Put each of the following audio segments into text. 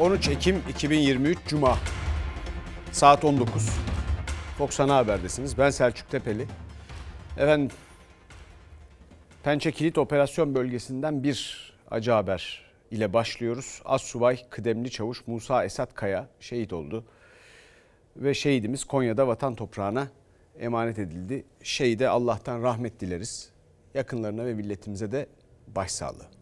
13 Ekim 2023 Cuma saat 19 Fox Ana Haber'desiniz. Ben Selçuk Tepeli. Efendim Pençe Kilit Operasyon Bölgesi'nden bir acı haber ile başlıyoruz. Assubay Kıdemli Çavuş Musa Esat Kaya şehit oldu. Ve şehidimiz Konya'da vatan toprağına emanet edildi. Şehide Allah'tan rahmet dileriz. Yakınlarına ve milletimize de başsağlığı.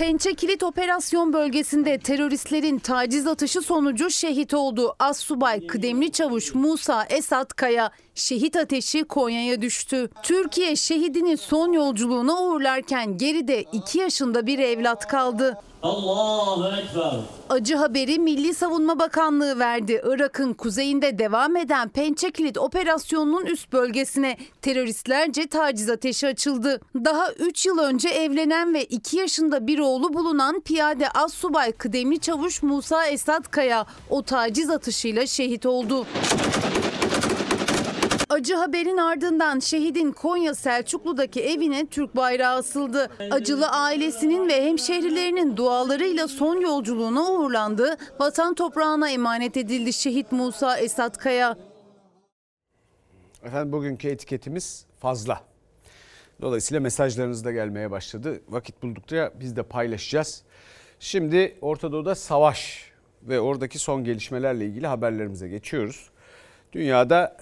Pençe Kilit Operasyon Bölgesi'nde teröristlerin taciz atışı sonucu şehit oldu. Assubay Kıdemli Çavuş Musa Esat Kaya şehit ateşi Konya'ya düştü. Türkiye şehidini son yolculuğuna uğurlarken geride 2 yaşında bir evlat kaldı. Allahu Ekber. Acı haberi Milli Savunma Bakanlığı verdi. Irak'ın kuzeyinde devam eden Pençe Kilit operasyonunun üst bölgesine teröristlerce taciz ateşi açıldı. Daha 3 yıl önce evlenen ve 2 yaşında bir oğlu bulunan piyade Assubay Kıdemli Çavuş Musa Esat Kaya o taciz atışıyla şehit oldu. Acı haberin ardından şehidin Konya Selçuklu'daki evine Türk bayrağı asıldı. Acılı ailesinin ve hemşehrilerinin dualarıyla son yolculuğuna uğurlandı. Vatan toprağına emanet edildi şehit Musa Esat Kaya. Efendim bugünkü etiketimiz fazla. Dolayısıyla mesajlarınız da gelmeye başladı. Vakit buldukça biz de paylaşacağız. Şimdi Orta Doğu'da savaş ve oradaki son gelişmelerle ilgili haberlerimize geçiyoruz. Dünyada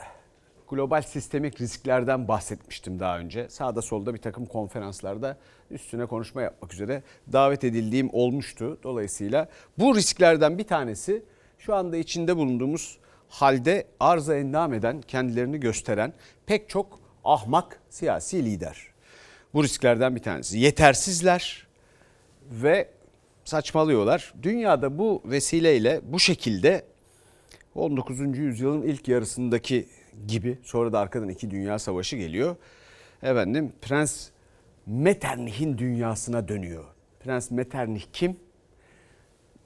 global sistemik risklerden bahsetmiştim daha önce. Sağda solda bir takım konferanslarda üstüne konuşma yapmak üzere davet edildiğim olmuştu. Dolayısıyla bu risklerden bir tanesi şu anda içinde bulunduğumuz halde arıza endam eden, kendilerini gösteren pek çok ahmak siyasi lider. Bu risklerden bir tanesi. Yetersizler ve saçmalıyorlar. Dünyada bu vesileyle bu şekilde 19. yüzyılın ilk yarısındaki gibi sonra da arkadan iki dünya savaşı geliyor. Efendim Prens Metternich'in dünyasına dönüyor. Prens Metternich kim?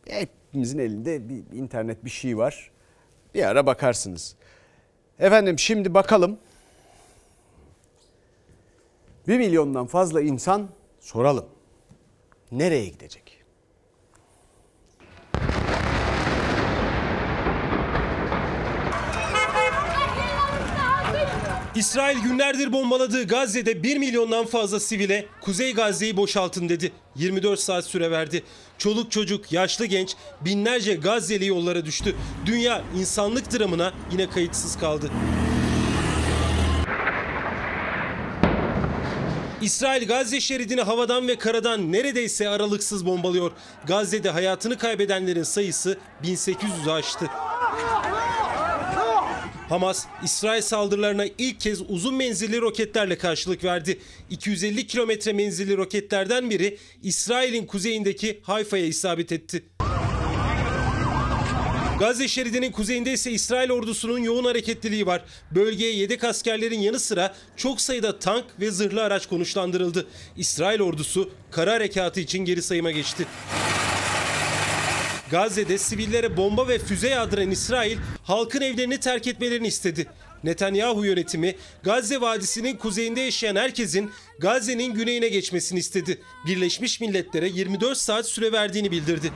Hepimizin elinde bir internet bir şey var. Bir ara bakarsınız. Efendim şimdi bakalım. Bir milyondan fazla insan soralım. Nereye gidecek? İsrail günlerdir bombaladığı Gazze'de 1 milyondan fazla sivile Kuzey Gazze'yi boşaltın dedi. 24 saat süre verdi. Çoluk çocuk, yaşlı genç, binlerce Gazze'li yollara düştü. Dünya insanlık dramına yine kayıtsız kaldı. İsrail Gazze şeridini havadan ve karadan neredeyse aralıksız bombalıyor. Gazze'de hayatını kaybedenlerin sayısı 1800'ü aştı. Hamas, İsrail saldırılarına ilk kez uzun menzilli roketlerle karşılık verdi. 250 kilometre menzilli roketlerden biri İsrail'in kuzeyindeki Hayfa'ya isabet etti. Gazze şeridinin kuzeyinde ise İsrail ordusunun yoğun hareketliliği var. Bölgeye yedek askerlerin yanı sıra çok sayıda tank ve zırhlı araç konuşlandırıldı. İsrail ordusu kara harekatı için geri sayıma geçti. Gazze'de sivillere bomba ve füze yağdıran İsrail halkın evlerini terk etmelerini istedi. Netanyahu yönetimi Gazze Vadisi'nin kuzeyinde yaşayan herkesin Gazze'nin güneyine geçmesini istedi. Birleşmiş Milletler'e 24 saat süre verdiğini bildirdi.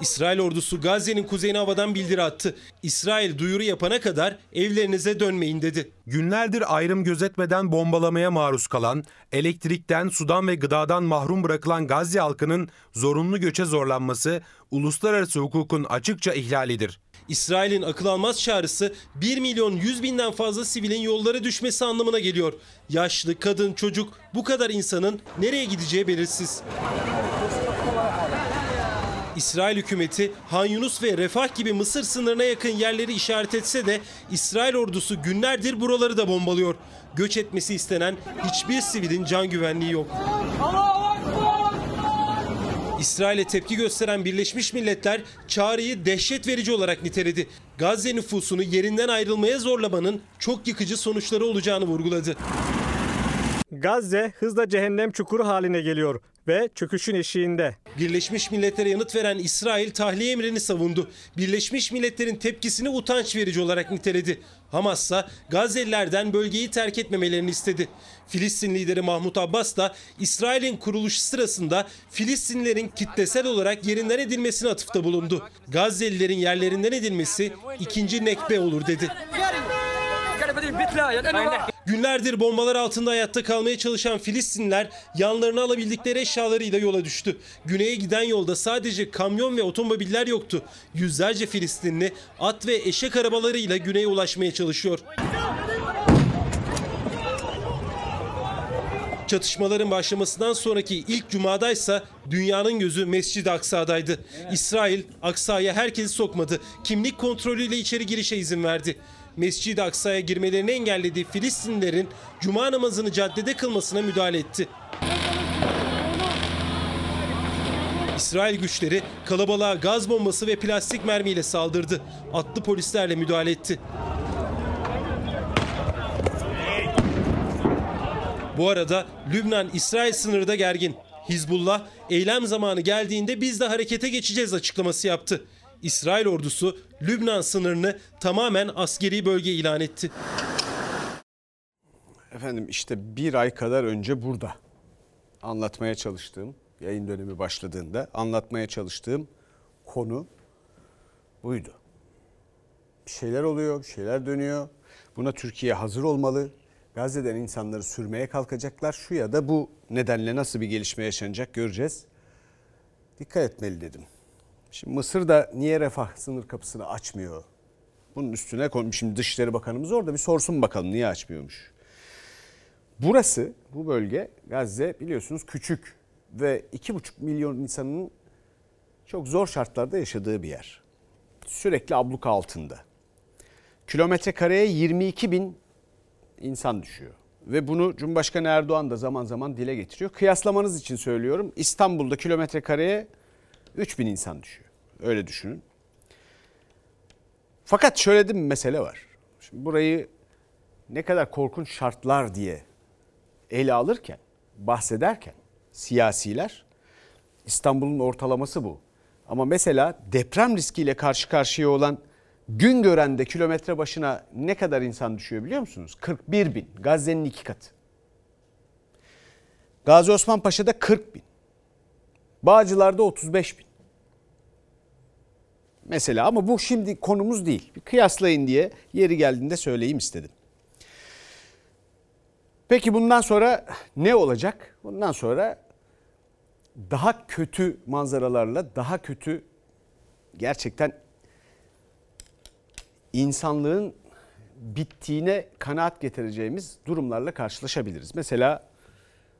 İsrail ordusu Gazze'nin kuzeyine havadan bildiri attı. İsrail duyuru yapana kadar evlerinize dönmeyin dedi. Günlerdir ayrım gözetmeden bombalamaya maruz kalan, elektrikten, sudan ve gıdadan mahrum bırakılan Gazze halkının zorunlu göçe zorlanması uluslararası hukukun açıkça ihlalidir. İsrail'in akıl almaz çağrısı 1 milyon 100 binden fazla sivilin yollara düşmesi anlamına geliyor. Yaşlı, kadın, çocuk bu kadar insanın nereye gideceği belirsiz. İsrail hükümeti Han Yunus ve Refah gibi Mısır sınırına yakın yerleri işaret etse de İsrail ordusu günlerdir buraları da bombalıyor. Göç etmesi istenen hiçbir sivilin can güvenliği yok. İsrail'e tepki gösteren Birleşmiş Milletler çağrıyı dehşet verici olarak niteledi. Gazze nüfusunu yerinden ayrılmaya zorlamanın çok yıkıcı sonuçları olacağını vurguladı. Gazze hızla cehennem çukuru haline geliyor. Ve çöküşün eşiğinde. Birleşmiş Milletler'e yanıt veren İsrail tahliye emrini savundu. Birleşmiş Milletler'in tepkisini utanç verici olarak niteledi. Hamas ise Gazze'lilerden bölgeyi terk etmemelerini istedi. Filistin lideri Mahmut Abbas da İsrail'in kuruluşu sırasında Filistinlilerin kitlesel olarak yerinden edilmesine atıfta bulundu. Gazze'lilerin yerlerinden edilmesi ikinci nekbe olur dedi. Günlerdir bombalar altında hayatta kalmaya çalışan Filistinliler yanlarına alabildikleri eşyalarıyla yola düştü. Güneye giden yolda sadece kamyon ve otomobiller yoktu. Yüzlerce Filistinli at ve eşek arabalarıyla güneye ulaşmaya çalışıyor. Çatışmaların başlamasından sonraki ilk cumadaysa dünyanın gözü Mescid-i Aksa'daydı. İsrail Aksa'ya herkesi sokmadı. Kimlik kontrolüyle içeri girişe izin verdi. Mescid-i Aksa'ya girmelerini engellediği Filistinlilerin cuma namazını caddede kılmasına müdahale etti. İsrail güçleri kalabalığa gaz bombası ve plastik mermiyle saldırdı. Atlı polislerle müdahale etti. Bu arada Lübnan-İsrail sınırı da gergin. Hizbullah eylem zamanı geldiğinde biz de harekete geçeceğiz açıklaması yaptı. İsrail ordusu Lübnan sınırını tamamen askeri bölge ilan etti. Efendim işte bir ay kadar önce burada anlatmaya çalıştığım, yayın dönemi başladığında anlatmaya çalıştığım konu buydu. Bir şeyler oluyor, bir şeyler dönüyor. Buna Türkiye hazır olmalı. Gazze'den insanları sürmeye kalkacaklar. Şu ya da bu nedenle nasıl bir gelişme yaşanacak göreceğiz. Dikkat etmeli dedim. Şimdi Mısır da niye refah sınır kapısını açmıyor? Bunun üstüne konu. Şimdi Dışişleri Bakanımız orada bir sorsun bakalım niye açmıyormuş. Burası, bu bölge Gazze biliyorsunuz küçük ve 2,5 milyon insanın çok zor şartlarda yaşadığı bir yer. Sürekli abluka altında. Kilometre kareye 22 bin insan düşüyor. Ve bunu Cumhurbaşkanı Erdoğan da zaman zaman dile getiriyor. Kıyaslamanız için söylüyorum. İstanbul'da kilometre kareye 3 bin insan düşüyor. Öyle düşünün. Fakat şöyle de bir mesele var. Şimdi burayı ne kadar korkunç şartlar diye ele alırken, bahsederken siyasiler İstanbul'un ortalaması bu. Ama mesela deprem riskiyle karşı karşıya olan Güngören'de kilometre başına ne kadar insan düşüyor biliyor musunuz? 41 bin. Gazze'nin iki katı. Gazi Osman Paşa'da 40 bin. Bağcılar'da 35 bin. Mesela ama bu şimdi konumuz değil. Bir kıyaslayın diye yeri geldiğinde söyleyeyim istedim. Peki bundan sonra ne olacak? Bundan sonra daha kötü manzaralarla, daha kötü gerçekten insanlığın bittiğine kanaat getireceğimiz durumlarla karşılaşabiliriz. Mesela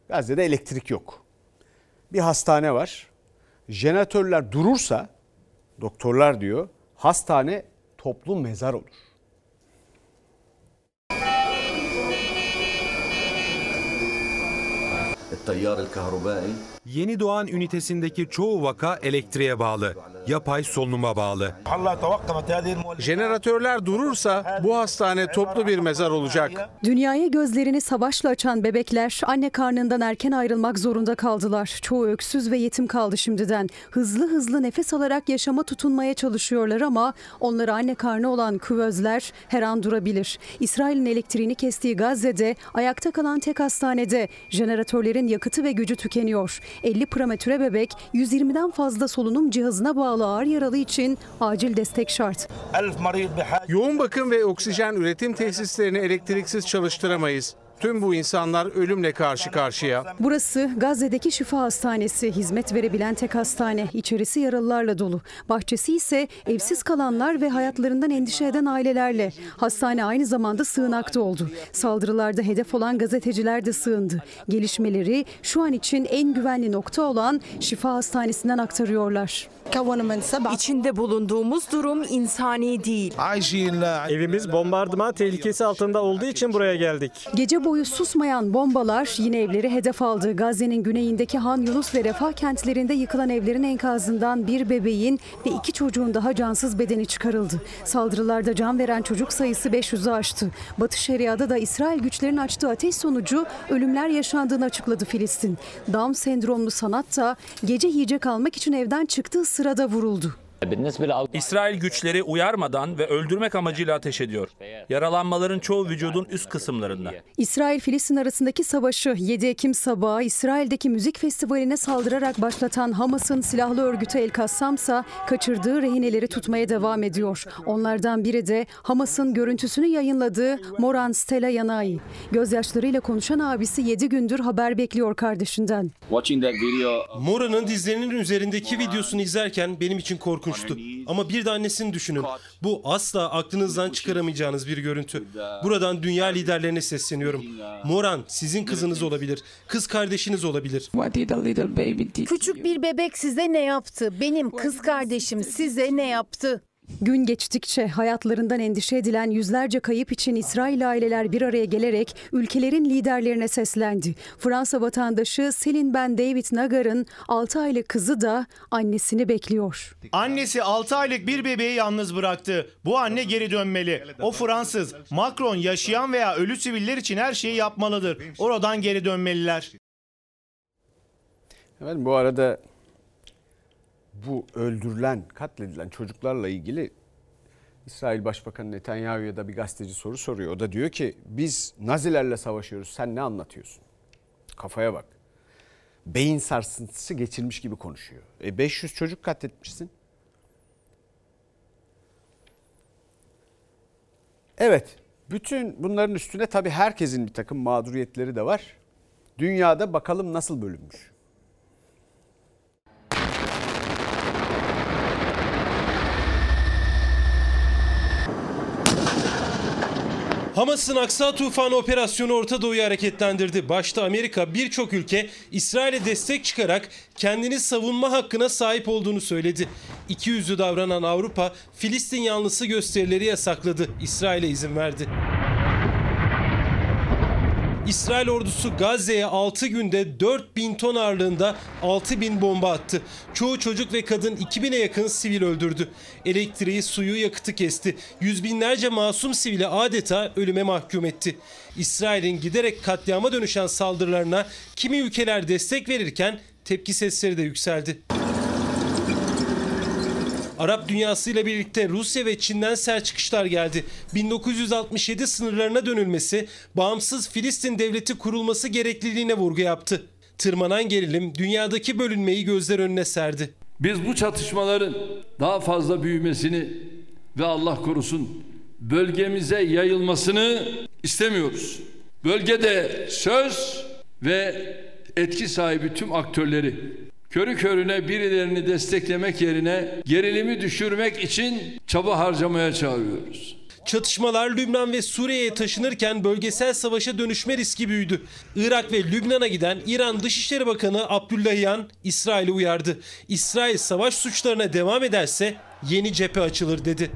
Gazze'de elektrik yok Bir hastane var. Jeneratörler durursa doktorlar diyor hastane toplu mezar olur. التيار الكهربائي Yeni doğan ünitesindeki çoğu vaka elektriğe bağlı, yapay solunuma bağlı. Jeneratörler durursa bu hastane toplu bir mezar olacak. Dünyaya gözlerini savaşla açan bebekler anne karnından erken ayrılmak zorunda kaldılar. Çoğu öksüz ve yetim kaldı şimdiden. Hızlı hızlı nefes alarak yaşama tutunmaya çalışıyorlar ama onları anne karnı olan küvezler her an durabilir. İsrail'in elektriğini kestiği Gazze'de ayakta kalan tek hastanede jeneratörlerin yakıtı ve gücü tükeniyor. 50 prematüre bebek 120'den fazla solunum cihazına bağlı ağır yaralı için acil destek şart. Yoğun bakım ve oksijen üretim tesislerini elektriksiz çalıştıramayız. Tüm bu insanlar ölümle karşı karşıya. Burası Gazze'deki şifa hastanesi. Hizmet verebilen tek hastane. İçerisi yaralılarla dolu. Bahçesi ise evsiz kalanlar ve hayatlarından endişe eden ailelerle. Hastane aynı zamanda sığınakta oldu. Saldırılarda hedef olan gazeteciler de sığındı. Gelişmeleri şu an için en güvenli nokta olan şifa hastanesinden aktarıyorlar. İçinde bulunduğumuz durum insani değil. Evimiz bombardıman tehlikesi altında olduğu için buraya geldik. Gece boyu susmayan bombalar yine evleri hedef aldı. Gazze'nin güneyindeki Han Yunus ve Refah kentlerinde yıkılan evlerin enkazından bir bebeğin ve iki çocuğun daha cansız bedeni çıkarıldı. Saldırılarda can veren çocuk sayısı 500'ü aştı. Batı Şeria'da da İsrail güçlerinin açtığı ateş sonucu ölümler yaşandığını açıkladı Filistin. Down sendromlu sanat da gece yiyecek almak için evden çıktığı sırada vuruldu. İsrail güçleri uyarmadan ve öldürmek amacıyla ateş ediyor. Yaralanmaların çoğu vücudun üst kısımlarında. İsrail-Filistin arasındaki savaşı 7 Ekim sabahı İsrail'deki müzik festivaline saldırarak başlatan Hamas'ın silahlı örgütü El Kassam'sa kaçırdığı rehineleri tutmaya devam ediyor. Onlardan biri de Hamas'ın görüntüsünü yayınladığı Moran Stella Yanai. Gözyaşlarıyla konuşan abisi 7 gündür haber bekliyor kardeşinden. Mora'nın dizlerinin üzerindeki videosunu izlerken benim için korkunçtu. Ama bir de annesini düşünün. Bu asla aklınızdan çıkaramayacağınız bir görüntü. Buradan dünya liderlerine sesleniyorum. Moran sizin kızınız olabilir. Kız kardeşiniz olabilir. Küçük bir bebek size ne yaptı? Benim kız kardeşim size ne yaptı? Gün geçtikçe hayatlarından endişe edilen yüzlerce kayıp için İsrail aileler bir araya gelerek ülkelerin liderlerine seslendi. Fransa vatandaşı Selin Ben David Nagar'ın 6 aylık kızı da annesini bekliyor. Annesi 6 aylık bir bebeği yalnız bıraktı. Bu anne geri dönmeli. O Fransız. Macron yaşayan veya ölü siviller için her şeyi yapmalıdır. Oradan geri dönmeliler. Efendim bu arada bu öldürülen, katledilen çocuklarla ilgili İsrail Başbakanı Netanyahu'ya da bir gazeteci soru soruyor. O da diyor ki biz Nazilerle savaşıyoruz sen ne anlatıyorsun? Kafaya bak. Beyin sarsıntısı geçirmiş gibi konuşuyor. E 500 çocuk katletmişsin. Evet. Bütün bunların üstüne tabii herkesin bir takım mağduriyetleri de var. Dünyada bakalım nasıl bölünmüş. Hamas'ın Aksa Tufanı operasyonu Orta Doğu'yu hareketlendirdi. Başta Amerika birçok ülke İsrail'e destek çıkarak kendini savunma hakkına sahip olduğunu söyledi. İki yüzlü davranan Avrupa Filistin yanlısı gösterileri yasakladı. İsrail'e izin verdi. İsrail ordusu Gazze'ye 6 günde 4000 ton ağırlığında 6000 bomba attı. Çoğu çocuk ve kadın 2000'e yakın sivil öldürdü. Elektriği, suyu, yakıtı kesti. Yüz binlerce masum sivili adeta ölüme mahkum etti. İsrail'in giderek katliama dönüşen saldırılarına kimi ülkeler destek verirken tepki sesleri de yükseldi. Arap dünyasıyla birlikte Rusya ve Çin'den sert çıkışlar geldi. 1967 sınırlarına dönülmesi, bağımsız Filistin devleti kurulması gerekliliğine vurgu yaptı. Tırmanan gerilim dünyadaki bölünmeyi gözler önüne serdi. Biz bu çatışmaların daha fazla büyümesini ve Allah korusun bölgemize yayılmasını istemiyoruz. Bölgede söz ve etki sahibi tüm aktörleri körü körüne birilerini desteklemek yerine gerilimi düşürmek için çaba harcamaya çağırıyoruz. Çatışmalar Lübnan ve Suriye'ye taşınırken bölgesel savaşa dönüşme riski büyüdü. Irak ve Lübnan'a giden İran Dışişleri Bakanı Abdullahian İsrail'i uyardı. İsrail savaş suçlarına devam ederse yeni cephe açılır dedi.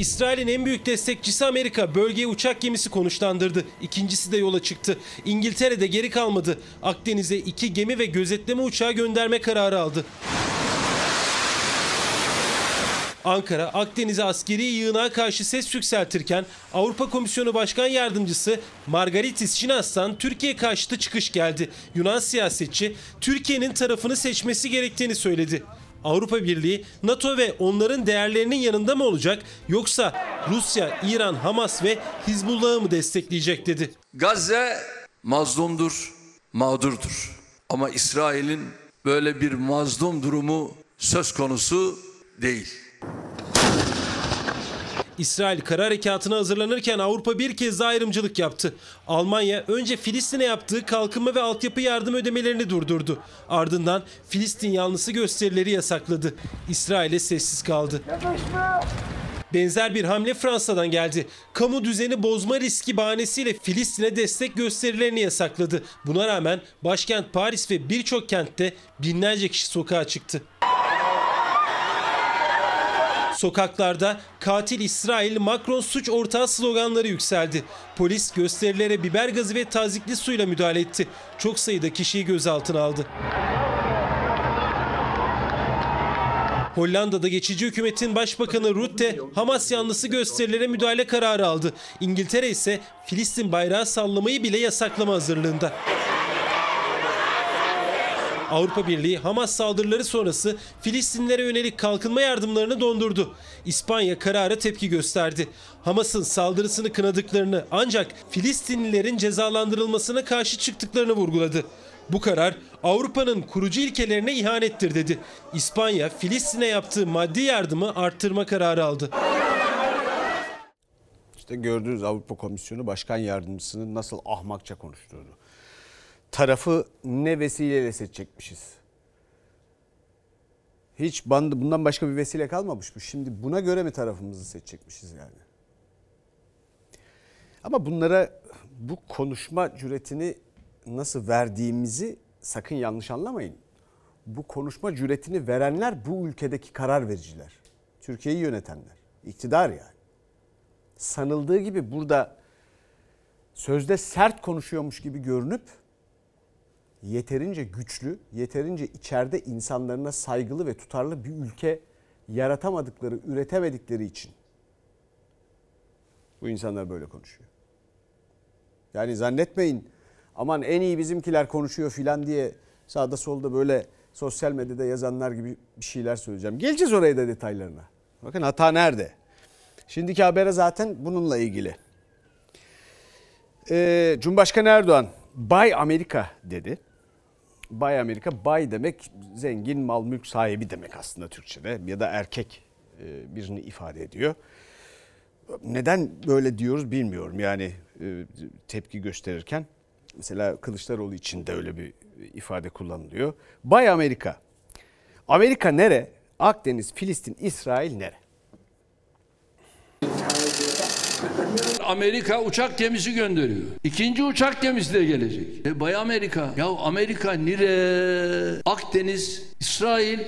İsrail'in en büyük destekçisi Amerika bölgeye uçak gemisi konuşlandırdı. İkincisi de yola çıktı. İngiltere de geri kalmadı. Akdeniz'e iki gemi ve gözetleme uçağı gönderme kararı aldı. Ankara Akdeniz'e askeri yığınağa karşı ses yükseltirken Avrupa Komisyonu Başkan Yardımcısı Margaritis Şinas'tan Türkiye karşıtı çıkış geldi. Yunan siyasetçi Türkiye'nin tarafını seçmesi gerektiğini söyledi. Avrupa Birliği, NATO ve onların değerlerinin yanında mı olacak yoksa Rusya, İran, Hamas ve Hizbullah'ı mı destekleyecek dedi. Gazze mazlumdur, mağdurdur. Ama İsrail'in böyle bir mazlum durumu söz konusu değil. İsrail kara harekatına hazırlanırken Avrupa bir kez daha ayrımcılık yaptı. Almanya önce Filistin'e yaptığı kalkınma ve altyapı yardım ödemelerini durdurdu. Ardından Filistin yanlısı gösterileri yasakladı. İsrail'e sessiz kaldı. Benzer bir hamle Fransa'dan geldi. Kamu düzeni bozma riski bahanesiyle Filistin'e destek gösterilerini yasakladı. Buna rağmen başkent Paris ve birçok kentte binlerce kişi sokağa çıktı. Sokaklarda katil İsrail Macron suç ortağı sloganları yükseldi. Polis gösterilere biber gazı ve tazikli suyla müdahale etti. Çok sayıda kişiyi gözaltına aldı. Hollanda'da geçici hükümetin başbakanı Rutte Hamas yanlısı gösterilere müdahale kararı aldı. İngiltere ise Filistin bayrağı sallamayı bile yasaklama hazırlığında. Avrupa Birliği Hamas saldırıları sonrası Filistinlere yönelik kalkınma yardımlarını dondurdu. İspanya karara tepki gösterdi. Hamas'ın saldırısını kınadıklarını ancak Filistinlilerin cezalandırılmasına karşı çıktıklarını vurguladı. Bu karar Avrupa'nın kurucu ilkelerine ihanettir dedi. İspanya Filistin'e yaptığı maddi yardımı arttırma kararı aldı. İşte gördüğünüz Avrupa Komisyonu Başkan Yardımcısının nasıl ahmakça konuştuğunu. Tarafı ne vesileyle seçecekmişiz. Hiç bandı bundan başka bir vesile kalmamış mı? Şimdi buna göre mi tarafımızı seçecekmişiz yani? Ama bunlara bu konuşma cüretini nasıl verdiğimizi sakın yanlış anlamayın. Bu konuşma cüretini verenler bu ülkedeki karar vericiler. Türkiye'yi yönetenler. iktidar yani. Sanıldığı gibi burada sözde sert konuşuyormuş gibi görünüp yeterince güçlü, yeterince içeride insanlarına saygılı ve tutarlı bir ülke yaratamadıkları, üretemedikleri için bu insanlar böyle konuşuyor. Yani zannetmeyin aman en iyi bizimkiler konuşuyor filan diye sağda solda böyle sosyal medyada yazanlar gibi bir şeyler söyleyeceğim. Geleceğiz oraya da detaylarına. Bakın hata nerede? Şimdiki habere zaten bununla ilgili. Ee, Cumhurbaşkanı Erdoğan Bay Amerika dedi. Bay Amerika, bay demek zengin mal mülk sahibi demek aslında Türkçe'de ya da erkek e, birini ifade ediyor. Neden böyle diyoruz bilmiyorum yani e, tepki gösterirken. Mesela Kılıçdaroğlu için de öyle bir ifade kullanılıyor. Bay Amerika. Amerika nere? Akdeniz, Filistin, İsrail nere? Amerika uçak gemisi gönderiyor. İkinci uçak gemisi de gelecek. E Bay Amerika. Ya Amerika nire? Akdeniz, İsrail,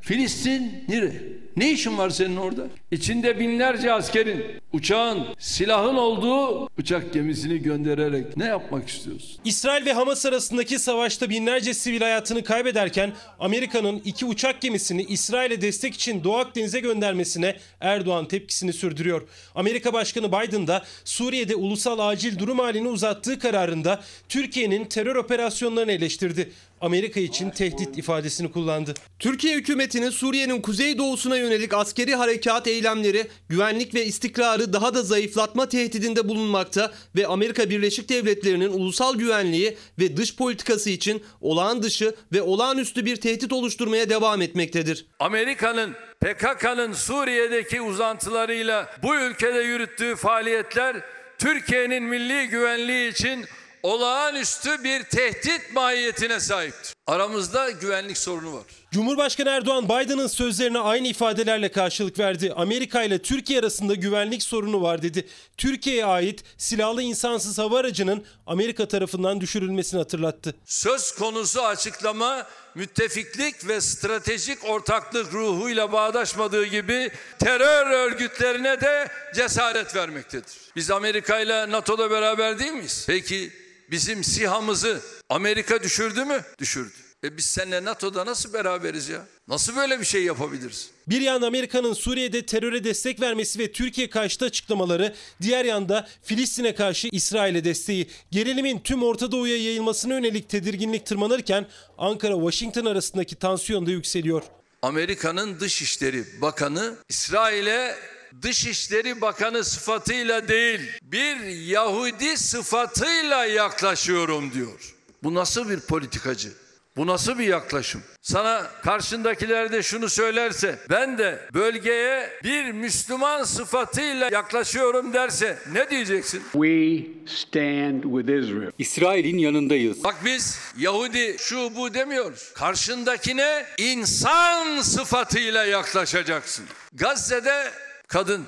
Filistin nire? Ne işin var senin orada? İçinde binlerce askerin, uçağın, silahın olduğu uçak gemisini göndererek ne yapmak istiyorsun? İsrail ve Hamas arasındaki savaşta binlerce sivil hayatını kaybederken Amerika'nın iki uçak gemisini İsrail'e destek için Doğu Akdeniz'e göndermesine Erdoğan tepkisini sürdürüyor. Amerika Başkanı Biden da Suriye'de ulusal acil durum halini uzattığı kararında Türkiye'nin terör operasyonlarını eleştirdi. Amerika için tehdit ifadesini kullandı. Türkiye hükümetinin Suriye'nin kuzeydoğusuna yönelik askeri harekat eylemleri güvenlik ve istikrarı daha da zayıflatma tehdidinde bulunmakta ve Amerika Birleşik Devletleri'nin ulusal güvenliği ve dış politikası için olağan dışı ve olağanüstü bir tehdit oluşturmaya devam etmektedir. Amerika'nın PKK'nın Suriye'deki uzantılarıyla bu ülkede yürüttüğü faaliyetler Türkiye'nin milli güvenliği için olağanüstü bir tehdit mahiyetine sahiptir. Aramızda güvenlik sorunu var. Cumhurbaşkanı Erdoğan Biden'ın sözlerine aynı ifadelerle karşılık verdi. Amerika ile Türkiye arasında güvenlik sorunu var dedi. Türkiye'ye ait silahlı insansız hava aracının Amerika tarafından düşürülmesini hatırlattı. Söz konusu açıklama müttefiklik ve stratejik ortaklık ruhuyla bağdaşmadığı gibi terör örgütlerine de cesaret vermektedir. Biz Amerika ile NATO'da beraber değil miyiz? Peki bizim SİHA'mızı Amerika düşürdü mü? Düşürdü. E biz seninle NATO'da nasıl beraberiz ya? Nasıl böyle bir şey yapabiliriz? Bir yanda Amerika'nın Suriye'de teröre destek vermesi ve Türkiye karşıtı açıklamaları, diğer yanda Filistin'e karşı İsrail'e desteği, gerilimin tüm Orta Doğu'ya yayılmasına yönelik tedirginlik tırmanırken Ankara-Washington arasındaki tansiyon da yükseliyor. Amerika'nın Dışişleri Bakanı İsrail'e Dışişleri Bakanı sıfatıyla değil bir Yahudi sıfatıyla yaklaşıyorum diyor. Bu nasıl bir politikacı? Bu nasıl bir yaklaşım? Sana karşındakiler de şunu söylerse ben de bölgeye bir Müslüman sıfatıyla yaklaşıyorum derse ne diyeceksin? We stand with Israel. İsrail'in yanındayız. Bak biz Yahudi şu bu demiyoruz. Karşındakine insan sıfatıyla yaklaşacaksın. Gazze'de kadın,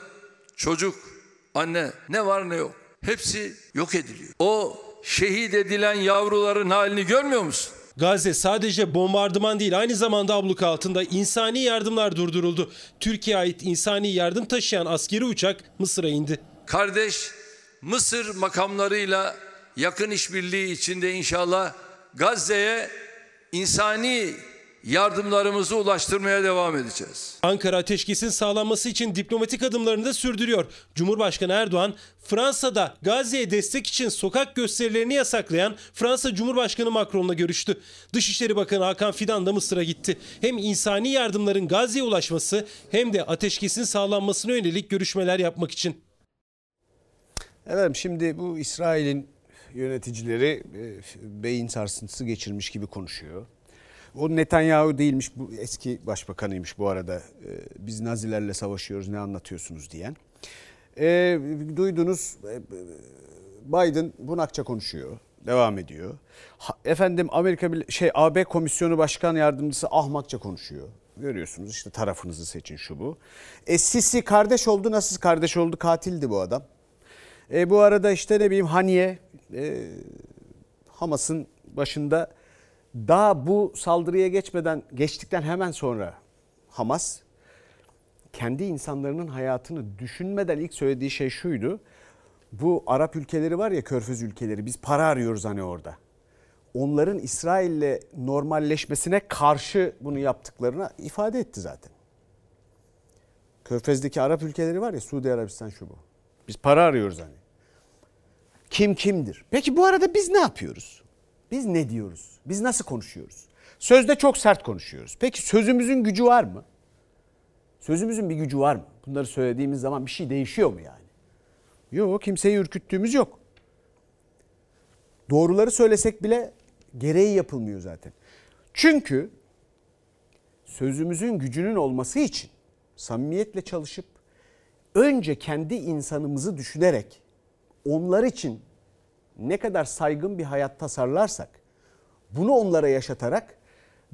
çocuk, anne ne var ne yok. Hepsi yok ediliyor. O şehit edilen yavruların halini görmüyor musun? Gazze sadece bombardıman değil aynı zamanda abluk altında insani yardımlar durduruldu. Türkiye'ye ait insani yardım taşıyan askeri uçak Mısır'a indi. Kardeş Mısır makamlarıyla yakın işbirliği içinde inşallah Gazze'ye insani yardımlarımızı ulaştırmaya devam edeceğiz. Ankara ateşkesin sağlanması için diplomatik adımlarını da sürdürüyor. Cumhurbaşkanı Erdoğan Fransa'da Gazze'ye destek için sokak gösterilerini yasaklayan Fransa Cumhurbaşkanı Macron'la görüştü. Dışişleri Bakanı Hakan Fidan da Mısır'a gitti. Hem insani yardımların Gazze'ye ulaşması hem de ateşkesin sağlanmasına yönelik görüşmeler yapmak için. Efendim şimdi bu İsrail'in yöneticileri e, beyin sarsıntısı geçirmiş gibi konuşuyor. O Netanyahu değilmiş, bu eski başbakanıymış bu arada. E, Biz Nazilerle savaşıyoruz ne anlatıyorsunuz diyen. E, duydunuz Biden bunakça konuşuyor. Devam ediyor. Efendim Amerika şey AB Komisyonu Başkan Yardımcısı ahmakça konuşuyor. Görüyorsunuz işte tarafınızı seçin şu bu. E Sisi kardeş oldu nasıl kardeş oldu katildi bu adam. E, bu arada işte ne bileyim Haniye e, Hamas'ın başında daha bu saldırıya geçmeden geçtikten hemen sonra Hamas kendi insanların hayatını düşünmeden ilk söylediği şey şuydu. Bu Arap ülkeleri var ya Körfez ülkeleri biz para arıyoruz hani orada. Onların İsrail'le normalleşmesine karşı bunu yaptıklarını ifade etti zaten. Körfez'deki Arap ülkeleri var ya Suudi Arabistan şu bu. Biz para arıyoruz hani. Kim kimdir? Peki bu arada biz ne yapıyoruz? Biz ne diyoruz? Biz nasıl konuşuyoruz? Sözde çok sert konuşuyoruz. Peki sözümüzün gücü var mı? Sözümüzün bir gücü var mı? Bunları söylediğimiz zaman bir şey değişiyor mu yani? Yok kimseyi ürküttüğümüz yok. Doğruları söylesek bile gereği yapılmıyor zaten. Çünkü sözümüzün gücünün olması için samimiyetle çalışıp önce kendi insanımızı düşünerek onlar için ne kadar saygın bir hayat tasarlarsak bunu onlara yaşatarak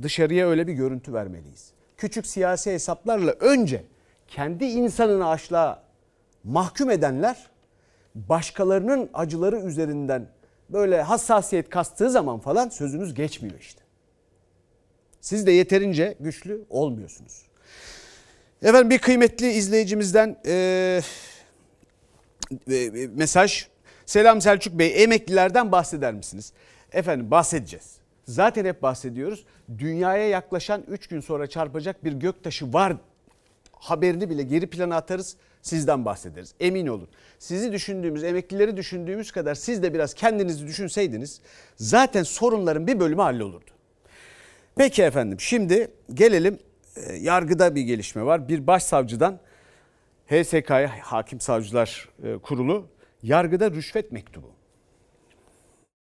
dışarıya öyle bir görüntü vermeliyiz. Küçük siyasi hesaplarla önce kendi insanını açlığa mahkum edenler başkalarının acıları üzerinden böyle hassasiyet kastığı zaman falan sözünüz geçmiyor işte. Siz de yeterince güçlü olmuyorsunuz. Efendim bir kıymetli izleyicimizden e, e, mesaj. Selam Selçuk Bey emeklilerden bahseder misiniz? Efendim bahsedeceğiz. Zaten hep bahsediyoruz. Dünyaya yaklaşan 3 gün sonra çarpacak bir göktaşı var haberini bile geri plana atarız. Sizden bahsederiz. Emin olun. Sizi düşündüğümüz, emeklileri düşündüğümüz kadar siz de biraz kendinizi düşünseydiniz zaten sorunların bir bölümü hallolurdu. Peki efendim şimdi gelelim e, yargıda bir gelişme var. Bir başsavcıdan HSK'ya Hakim Savcılar e, Kurulu yargıda rüşvet mektubu.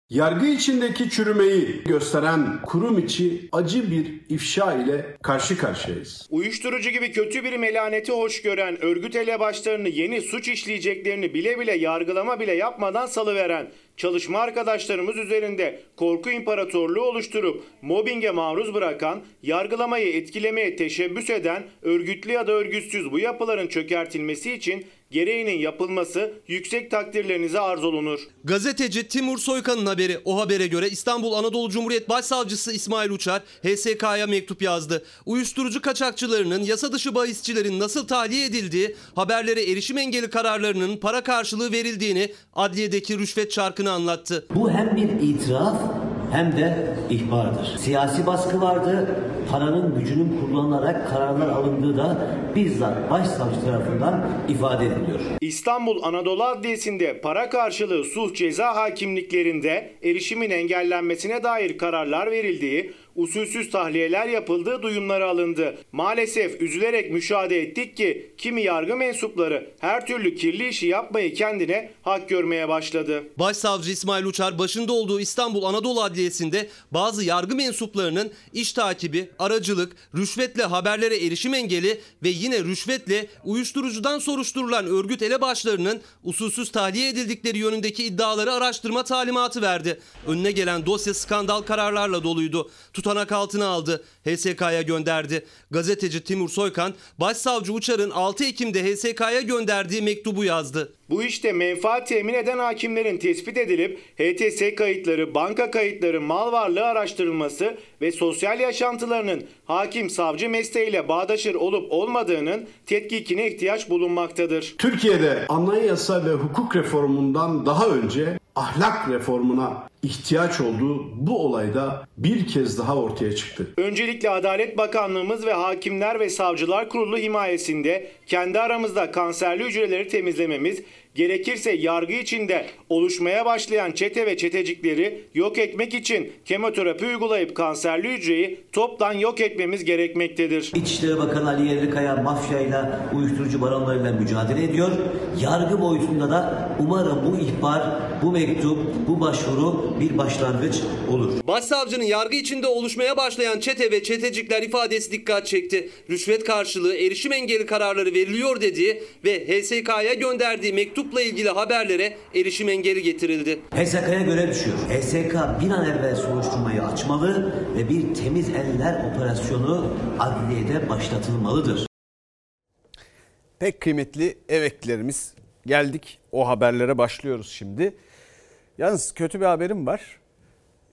Yargı içindeki çürümeyi gösteren kurum içi acı bir ifşa ile karşı karşıyayız. Uyuşturucu gibi kötü bir melaneti hoş gören örgüt elebaşlarını yeni suç işleyeceklerini bile bile yargılama bile yapmadan salıveren çalışma arkadaşlarımız üzerinde korku imparatorluğu oluşturup mobbinge maruz bırakan, yargılamayı etkilemeye teşebbüs eden örgütlü ya da örgütsüz bu yapıların çökertilmesi için gereğinin yapılması yüksek takdirlerinize arz olunur. Gazeteci Timur Soykan'ın haberi. O habere göre İstanbul Anadolu Cumhuriyet Başsavcısı İsmail Uçar HSK'ya mektup yazdı. Uyuşturucu kaçakçılarının, yasa dışı bahisçilerin nasıl tahliye edildiği, haberlere erişim engeli kararlarının para karşılığı verildiğini, adliyedeki rüşvet çarkını anlattı. Bu hem bir itiraf hem de ihbardır. Siyasi baskı vardı. Paranın gücünün kullanılarak kararlar alındığı da bizzat başsavcı tarafından ifade ediliyor. İstanbul Anadolu Adliyesi'nde para karşılığı sulh ceza hakimliklerinde erişimin engellenmesine dair kararlar verildiği, usulsüz tahliyeler yapıldığı duyumları alındı. Maalesef üzülerek müşahede ettik ki kimi yargı mensupları her türlü kirli işi yapmayı kendine hak görmeye başladı. Başsavcı İsmail Uçar başında olduğu İstanbul Anadolu Adliyesi'nde bazı yargı mensuplarının iş takibi, aracılık, rüşvetle haberlere erişim engeli ve yine rüşvetle uyuşturucudan soruşturulan örgüt elebaşlarının usulsüz tahliye edildikleri yönündeki iddiaları araştırma talimatı verdi. Önüne gelen dosya skandal kararlarla doluydu. Tutanak altına aldı. HSK'ya gönderdi. Gazeteci Timur Soykan, Başsavcı Uçar'ın 6 Ekim'de HSK'ya gönderdiği mektubu yazdı. Bu işte menfaat temin eden hakimlerin tespit edilip HTS kayıtları, banka kayıtları, mal varlığı araştırılması ve sosyal yaşantılarının hakim savcı mesleğiyle bağdaşır olup olmadığının tetkikine ihtiyaç bulunmaktadır. Türkiye'de anayasa ve hukuk reformundan daha önce ahlak reformuna ihtiyaç olduğu bu olayda bir kez daha ortaya çıktı. Öncelikle Adalet Bakanlığımız ve Hakimler ve Savcılar Kurulu himayesinde kendi aramızda kanserli hücreleri temizlememiz, gerekirse yargı içinde oluşmaya başlayan çete ve çetecikleri yok etmek için kemoterapi uygulayıp kanserli hücreyi toptan yok etmemiz gerekmektedir. İçişleri Bakanı Ali Yerlikaya mafyayla, uyuşturucu baronlarıyla mücadele ediyor. Yargı boyutunda da umarım bu ihbar, bu mektup, bu başvuru bir başlangıç olur. Başsavcının yargı içinde oluşmaya başlayan çete ve çetecikler ifadesi dikkat çekti. Rüşvet karşılığı erişim engeli kararları veriliyor dediği ve HSK'ya gönderdiği mektupla ilgili haberlere erişim engeli getirildi. HSK'ya görev düşüyor. HSK bir an evvel soruşturmayı açmalı ve bir temiz eller operasyonu adliyede başlatılmalıdır. Pek kıymetli emeklilerimiz geldik. O haberlere başlıyoruz şimdi. Yalnız kötü bir haberim var.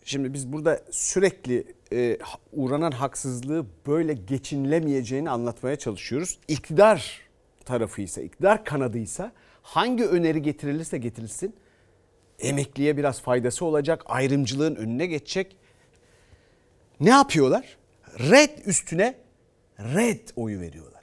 Şimdi biz burada sürekli e, uğranan haksızlığı böyle geçinilemeyeceğini anlatmaya çalışıyoruz. İktidar tarafıysa, iktidar kanadıysa hangi öneri getirilirse getirilsin emekliye biraz faydası olacak, ayrımcılığın önüne geçecek. Ne yapıyorlar? Red üstüne red oyu veriyorlar.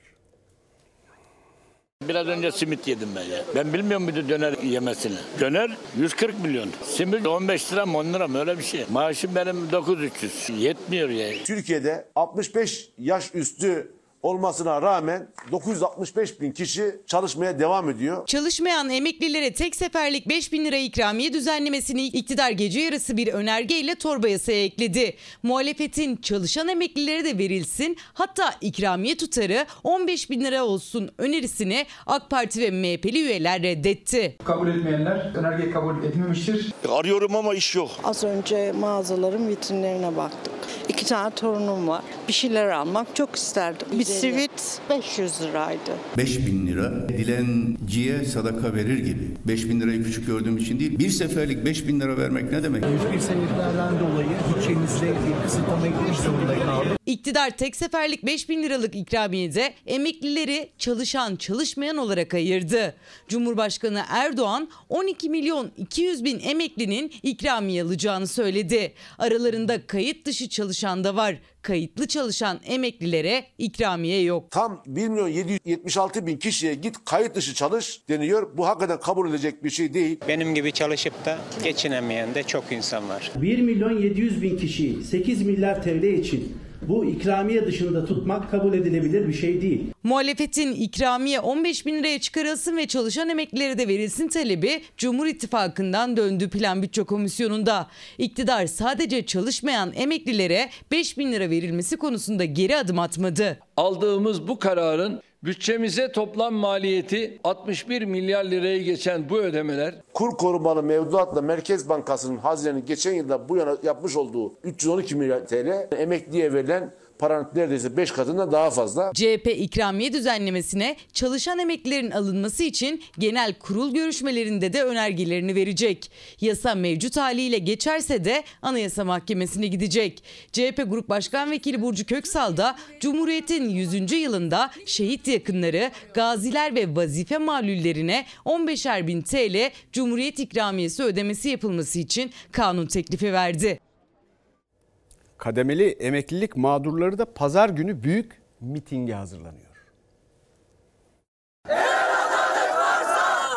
Biraz önce simit yedim ben ya. Ben bilmiyorum bir de döner yemesini. Döner 140 milyon. Simit 15 lira mı 10 lira mı öyle bir şey. Maaşım benim 9300. Yetmiyor ya. Türkiye'de 65 yaş üstü olmasına rağmen 965 bin kişi çalışmaya devam ediyor. Çalışmayan emeklilere tek seferlik 5 bin lira ikramiye düzenlemesini iktidar gece yarısı bir önergeyle torba yasaya ekledi. Muhalefetin çalışan emeklilere de verilsin hatta ikramiye tutarı 15 bin lira olsun önerisini AK Parti ve MHP'li üyeler reddetti. Kabul etmeyenler önergeyi kabul etmemiştir. Arıyorum ama iş yok. Az önce mağazaların vitrinlerine baktık. İki tane torunum var. Bir şeyler almak çok isterdim. Bir sivit 500 liraydı. 5 bin lira dilenciye sadaka verir gibi. 5 bin lirayı küçük gördüğüm için değil. Bir seferlik 5 bin lira vermek ne demek? Mevcut sebeplerden dolayı bütçemizde bir kısıtlama eklemek zorunda kaldık. İktidar tek seferlik 5 bin liralık ikramiyede emeklileri çalışan çalışmayan olarak ayırdı. Cumhurbaşkanı Erdoğan 12 milyon 200 bin emeklinin ikramiye alacağını söyledi. Aralarında kayıt dışı çalışan da var. Kayıtlı çalışan emeklilere ikramiye yok. Tam 1 milyon 776 bin kişiye git kayıt dışı çalış deniyor. Bu hakikaten kabul edilecek bir şey değil. Benim gibi çalışıp da geçinemeyen de çok insan var. 1 milyon 700 bin kişiyi 8 milyar TL için bu ikramiye dışında tutmak kabul edilebilir bir şey değil. Muhalefetin ikramiye 15 bin liraya çıkarılsın ve çalışan emeklilere de verilsin talebi Cumhur İttifakı'ndan döndü Plan Bütçe Komisyonu'nda. İktidar sadece çalışmayan emeklilere 5 bin lira verilmesi konusunda geri adım atmadı. Aldığımız bu kararın bütçemize toplam maliyeti 61 milyar lirayı geçen bu ödemeler Kur korumalı mevduatla Merkez Bankası'nın hazinenin geçen yılda bu yana yapmış olduğu 312 milyar TL emekliye verilen paranın neredeyse 5 katından daha fazla. CHP ikramiye düzenlemesine çalışan emeklilerin alınması için genel kurul görüşmelerinde de önergelerini verecek. Yasa mevcut haliyle geçerse de Anayasa Mahkemesi'ne gidecek. CHP Grup Başkan Vekili Burcu Köksal da Cumhuriyet'in 100. yılında şehit yakınları, gaziler ve vazife malullerine 15'er bin TL Cumhuriyet ikramiyesi ödemesi yapılması için kanun teklifi verdi. Kademeli emeklilik mağdurları da pazar günü büyük mitinge hazırlanıyor.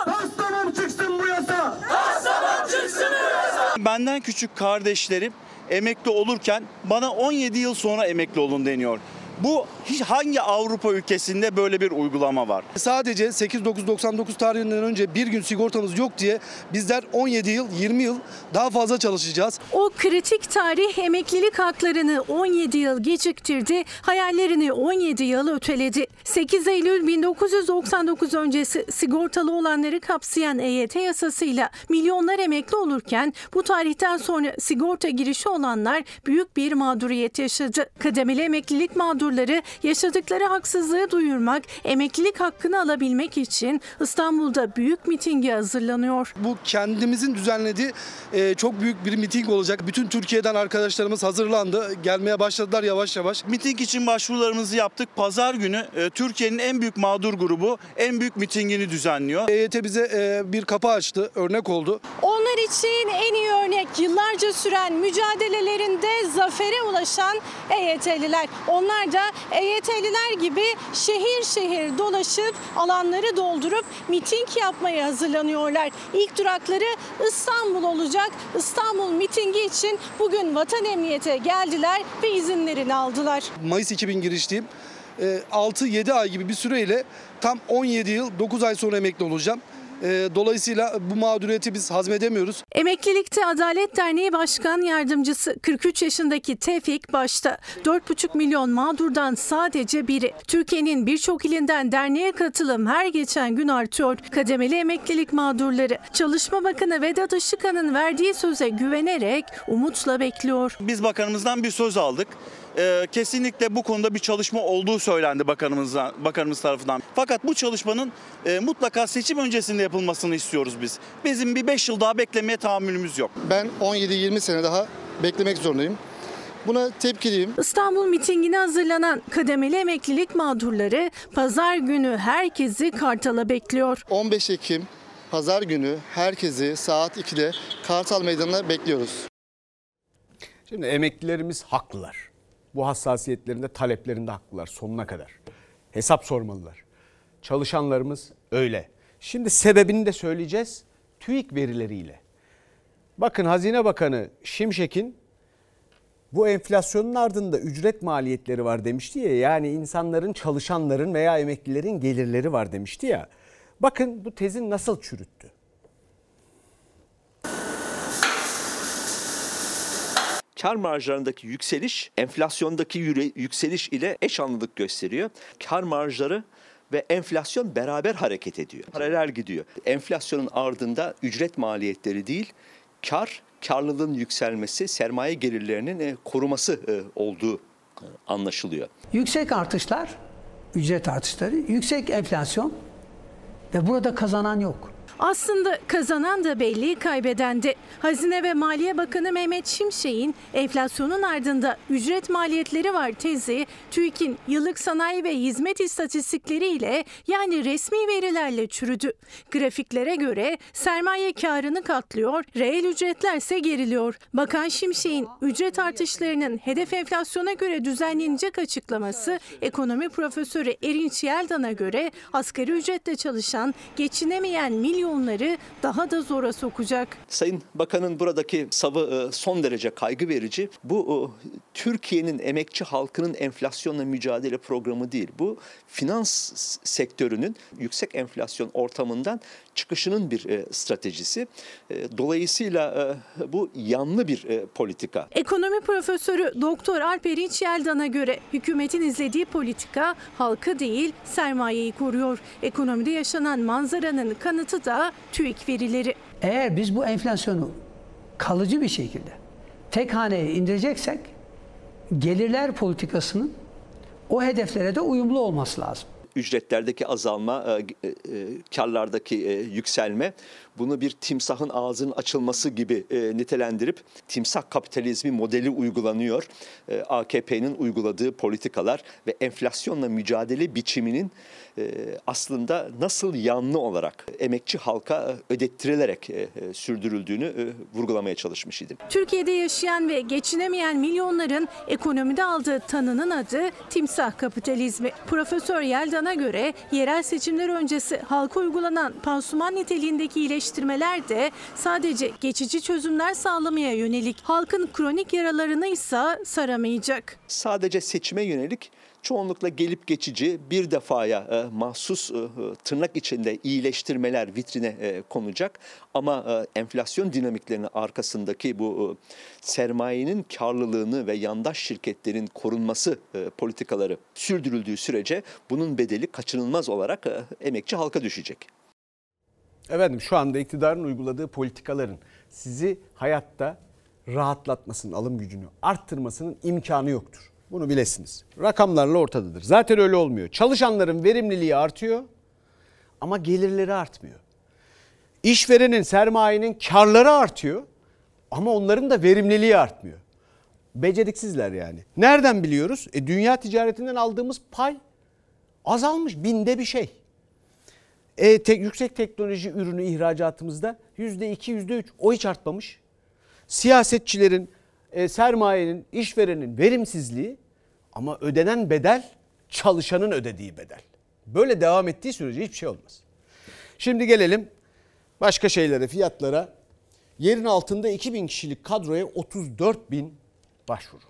Aslanım çıksın bu yasa. Aslanım çıksın bu yasa. Benden küçük kardeşlerim emekli olurken bana 17 yıl sonra emekli olun deniyor. Bu hiç hangi Avrupa ülkesinde böyle bir uygulama var? Sadece 8-9-99 tarihinden önce bir gün sigortamız yok diye bizler 17 yıl 20 yıl daha fazla çalışacağız. O kritik tarih emeklilik haklarını 17 yıl geciktirdi, hayallerini 17 yıl öteledi. 8 Eylül 1999 öncesi sigortalı olanları kapsayan EYT yasasıyla milyonlar emekli olurken bu tarihten sonra sigorta girişi olanlar büyük bir mağduriyet yaşadı. Kademeli emeklilik mağdurları yaşadıkları haksızlığı duyurmak, emeklilik hakkını alabilmek için İstanbul'da büyük mitinge hazırlanıyor. Bu kendimizin düzenlediği e, çok büyük bir miting olacak. Bütün Türkiye'den arkadaşlarımız hazırlandı. Gelmeye başladılar yavaş yavaş. Miting için başvurularımızı yaptık. Pazar günü e, Türkiye'nin en büyük mağdur grubu en büyük mitingini düzenliyor. EYT bize e, bir kapı açtı, örnek oldu. Onlar için en iyi örnek yıllarca süren mücadelelerinde zafere ulaşan EYT'liler. Onlar da EYT'liler gibi şehir şehir dolaşıp alanları doldurup miting yapmaya hazırlanıyorlar. İlk durakları İstanbul olacak. İstanbul mitingi için bugün Vatan Emniyet'e geldiler ve izinlerini aldılar. Mayıs 2000 girişliyim. E, 6-7 ay gibi bir süreyle tam 17 yıl 9 ay sonra emekli olacağım. E, dolayısıyla bu mağduriyeti biz hazmedemiyoruz. Emeklilikte Adalet Derneği Başkan Yardımcısı 43 yaşındaki Tevfik başta 4,5 milyon mağdurdan sadece biri. Türkiye'nin birçok ilinden derneğe katılım her geçen gün artıyor. Kademeli emeklilik mağdurları Çalışma Bakanı Vedat Işıkhan'ın verdiği söze güvenerek umutla bekliyor. Biz bakanımızdan bir söz aldık. Ee, kesinlikle bu konuda bir çalışma olduğu söylendi bakanımızdan, bakanımız tarafından. Fakat bu çalışmanın e, mutlaka seçim öncesinde yapılmasını istiyoruz biz. Bizim bir 5 yıl daha beklemeye tahammülümüz yok. Ben 17-20 sene daha beklemek zorundayım. Buna tepkiliyim. İstanbul mitingine hazırlanan kademeli emeklilik mağdurları pazar günü herkesi Kartal'a bekliyor. 15 Ekim Pazar günü herkesi saat 2'de Kartal Meydanı'na bekliyoruz. Şimdi emeklilerimiz haklılar. Bu hassasiyetlerinde, taleplerinde haklılar sonuna kadar. Hesap sormalılar. Çalışanlarımız öyle. Şimdi sebebini de söyleyeceğiz. TÜİK verileriyle. Bakın Hazine Bakanı Şimşek'in bu enflasyonun ardında ücret maliyetleri var demişti ya. Yani insanların, çalışanların veya emeklilerin gelirleri var demişti ya. Bakın bu tezin nasıl çürüttü. Kar marjlarındaki yükseliş enflasyondaki yükseliş ile eş anlılık gösteriyor. Kar marjları ve enflasyon beraber hareket ediyor. Paralel gidiyor. Enflasyonun ardında ücret maliyetleri değil, kar, karlılığın yükselmesi, sermaye gelirlerinin koruması olduğu anlaşılıyor. Yüksek artışlar, ücret artışları, yüksek enflasyon ve burada kazanan yok. Aslında kazanan da belli, kaybeden de. Hazine ve Maliye Bakanı Mehmet Şimşek'in enflasyonun ardında ücret maliyetleri var tezi, TÜİK'in yıllık sanayi ve hizmet istatistikleriyle yani resmi verilerle çürüdü. Grafiklere göre sermaye karını katlıyor, reel ücretler ise geriliyor. Bakan Şimşek'in ücret artışlarının hedef enflasyona göre düzenlenecek açıklaması ekonomi profesörü Erinç Yeldan'a göre asgari ücretle çalışan, geçinemeyen milyon milyonları daha da zora sokacak. Sayın Bakan'ın buradaki savı son derece kaygı verici. Bu Türkiye'nin emekçi halkının enflasyonla mücadele programı değil. Bu finans sektörünün yüksek enflasyon ortamından çıkışının bir stratejisi. Dolayısıyla bu yanlı bir politika. Ekonomi profesörü Doktor Alper Yeldan'a göre hükümetin izlediği politika halkı değil sermayeyi koruyor. Ekonomide yaşanan manzaranın kanıtı da TÜİK verileri. Eğer biz bu enflasyonu kalıcı bir şekilde tek haneye indireceksek gelirler politikasının o hedeflere de uyumlu olması lazım. Ücretlerdeki azalma, e, e, karlardaki e, yükselme bunu bir timsahın ağzının açılması gibi e, nitelendirip timsah kapitalizmi modeli uygulanıyor. E, AKP'nin uyguladığı politikalar ve enflasyonla mücadele biçiminin e, aslında nasıl yanlı olarak emekçi halka ödettirilerek e, sürdürüldüğünü e, vurgulamaya çalışmış idim. Türkiye'de yaşayan ve geçinemeyen milyonların ekonomide aldığı tanının adı timsah kapitalizmi. Profesör Yeldan'a göre yerel seçimler öncesi halka uygulanan pansuman niteliğindeki iyileştirmeler de sadece geçici çözümler sağlamaya yönelik halkın kronik yaralarını ise saramayacak. Sadece seçime yönelik çoğunlukla gelip geçici bir defaya e, mahsus e, e, tırnak içinde iyileştirmeler vitrine e, konacak. Ama e, enflasyon dinamiklerinin arkasındaki bu e, sermayenin karlılığını ve yandaş şirketlerin korunması e, politikaları sürdürüldüğü sürece bunun bedeli kaçınılmaz olarak e, emekçi halka düşecek. Efendim şu anda iktidarın uyguladığı politikaların sizi hayatta rahatlatmasının, alım gücünü arttırmasının imkanı yoktur. Bunu bilesiniz. Rakamlarla ortadadır. Zaten öyle olmuyor. Çalışanların verimliliği artıyor ama gelirleri artmıyor. İşverenin, sermayenin karları artıyor ama onların da verimliliği artmıyor. Beceriksizler yani. Nereden biliyoruz? E, dünya ticaretinden aldığımız pay azalmış binde bir şey. E, te, yüksek teknoloji ürünü ihracatımızda yüzde iki, yüzde üç o hiç artmamış. Siyasetçilerin, e, sermayenin, işverenin verimsizliği ama ödenen bedel çalışanın ödediği bedel. Böyle devam ettiği sürece hiçbir şey olmaz. Şimdi gelelim başka şeylere, fiyatlara. Yerin altında 2000 kişilik kadroya 34 bin başvuru.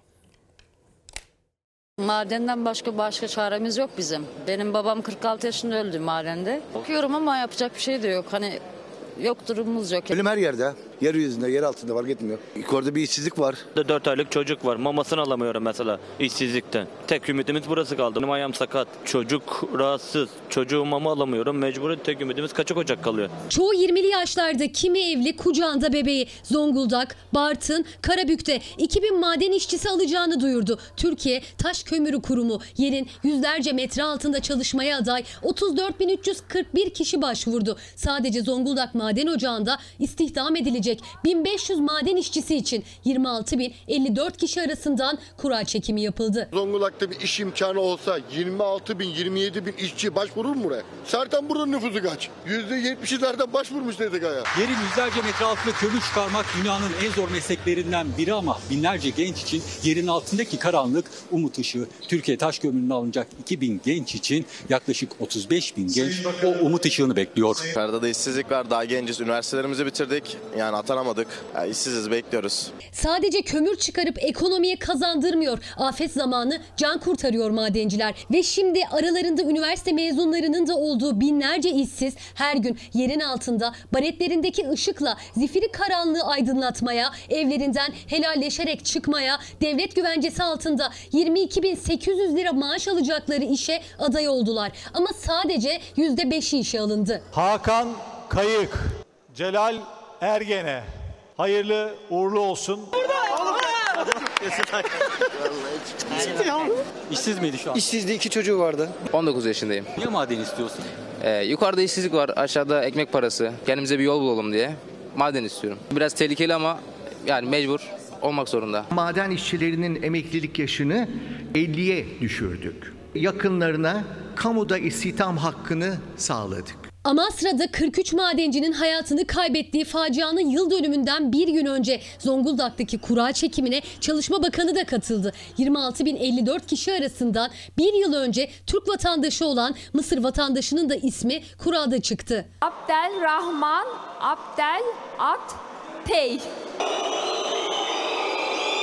Madenden başka başka çaremiz yok bizim. Benim babam 46 yaşında öldü madende. Okuyorum ama yapacak bir şey de yok. Hani yok durumumuz yok. Ölüm her yerde. Yeryüzünde, yer altında fark etmiyor. Yukarıda bir işsizlik var. 4 aylık çocuk var. Mamasını alamıyorum mesela işsizlikten. Tek ümidimiz burası kaldı. Benim ayağım sakat. Çocuk rahatsız. Çocuğu mama alamıyorum. Mecbur tek ümidimiz kaçak ocak kalıyor. Çoğu 20'li yaşlarda kimi evli kucağında bebeği Zonguldak, Bartın, Karabük'te 2000 maden işçisi alacağını duyurdu. Türkiye Taş Kömürü Kurumu yerin yüzlerce metre altında çalışmaya aday 34.341 kişi başvurdu. Sadece Zonguldak Maden Ocağı'nda istihdam edilecek 1500 maden işçisi için 26.054 kişi arasından kura çekimi yapıldı. Zonguldak'ta bir iş imkanı olsa 26 bin 27 bin işçi başvurur mu buraya? Zaten buranın nüfusu kaç? %70'i zaten başvurmuş STK'ya. Yerin yüzlerce metre altında kömür çıkarmak dünyanın en zor mesleklerinden biri ama binlerce genç için yerin altındaki karanlık umut ışığı. Türkiye taş kömürüne alınacak 2000 genç için yaklaşık 35 bin genç o umut ışığını bekliyor. Yukarıda işsizlik var. Daha genciz. Üniversitelerimizi bitirdik. Yani atanamadık. Yani işsiziz bekliyoruz. Sadece kömür çıkarıp ekonomiye kazandırmıyor. Afet zamanı can kurtarıyor madenciler. Ve şimdi aralarında üniversite mezunlarının da olduğu binlerce işsiz her gün yerin altında baretlerindeki ışıkla zifiri karanlığı aydınlatmaya, evlerinden helalleşerek çıkmaya, devlet güvencesi altında 22.800 lira maaş alacakları işe aday oldular. Ama sadece %5'i işe alındı. Hakan Kayık, Celal Ergene. Hayırlı uğurlu olsun. İşsiz miydi şu an? İşsizdi iki çocuğu vardı. 19 yaşındayım. Niye maden istiyorsun? Ee, yukarıda işsizlik var, aşağıda ekmek parası. Kendimize bir yol bulalım diye. Maden istiyorum. Biraz tehlikeli ama yani mecbur olmak zorunda. Maden işçilerinin emeklilik yaşını 50'ye düşürdük. Yakınlarına kamuda istihdam hakkını sağladık. Amasra'da 43 madencinin hayatını kaybettiği facianın yıl dönümünden bir gün önce Zonguldak'taki kura çekimine Çalışma Bakanı da katıldı. 26.054 kişi arasından bir yıl önce Türk vatandaşı olan Mısır vatandaşının da ismi kurada çıktı. Abdel Rahman Abdel At Tey.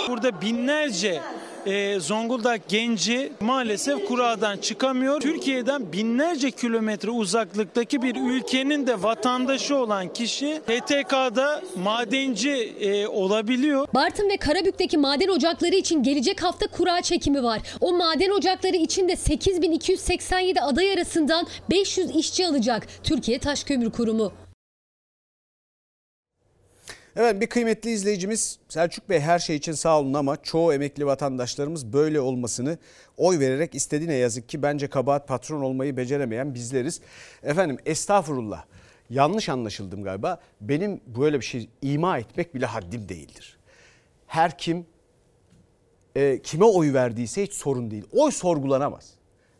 Burada binlerce e, Zonguldak genci maalesef kuradan çıkamıyor. Türkiye'den binlerce kilometre uzaklıktaki bir ülkenin de vatandaşı olan kişi PTK'da madenci e, olabiliyor. Bartın ve Karabük'teki maden ocakları için gelecek hafta kura çekimi var. O maden ocakları için de 8287 aday arasından 500 işçi alacak Türkiye Taş Kömür Kurumu. Evet bir kıymetli izleyicimiz Selçuk Bey her şey için sağ olun ama çoğu emekli vatandaşlarımız böyle olmasını oy vererek istedi ne yazık ki bence kabahat patron olmayı beceremeyen bizleriz. Efendim estağfurullah yanlış anlaşıldım galiba benim böyle bir şey ima etmek bile haddim değildir. Her kim e, kime oy verdiyse hiç sorun değil oy sorgulanamaz.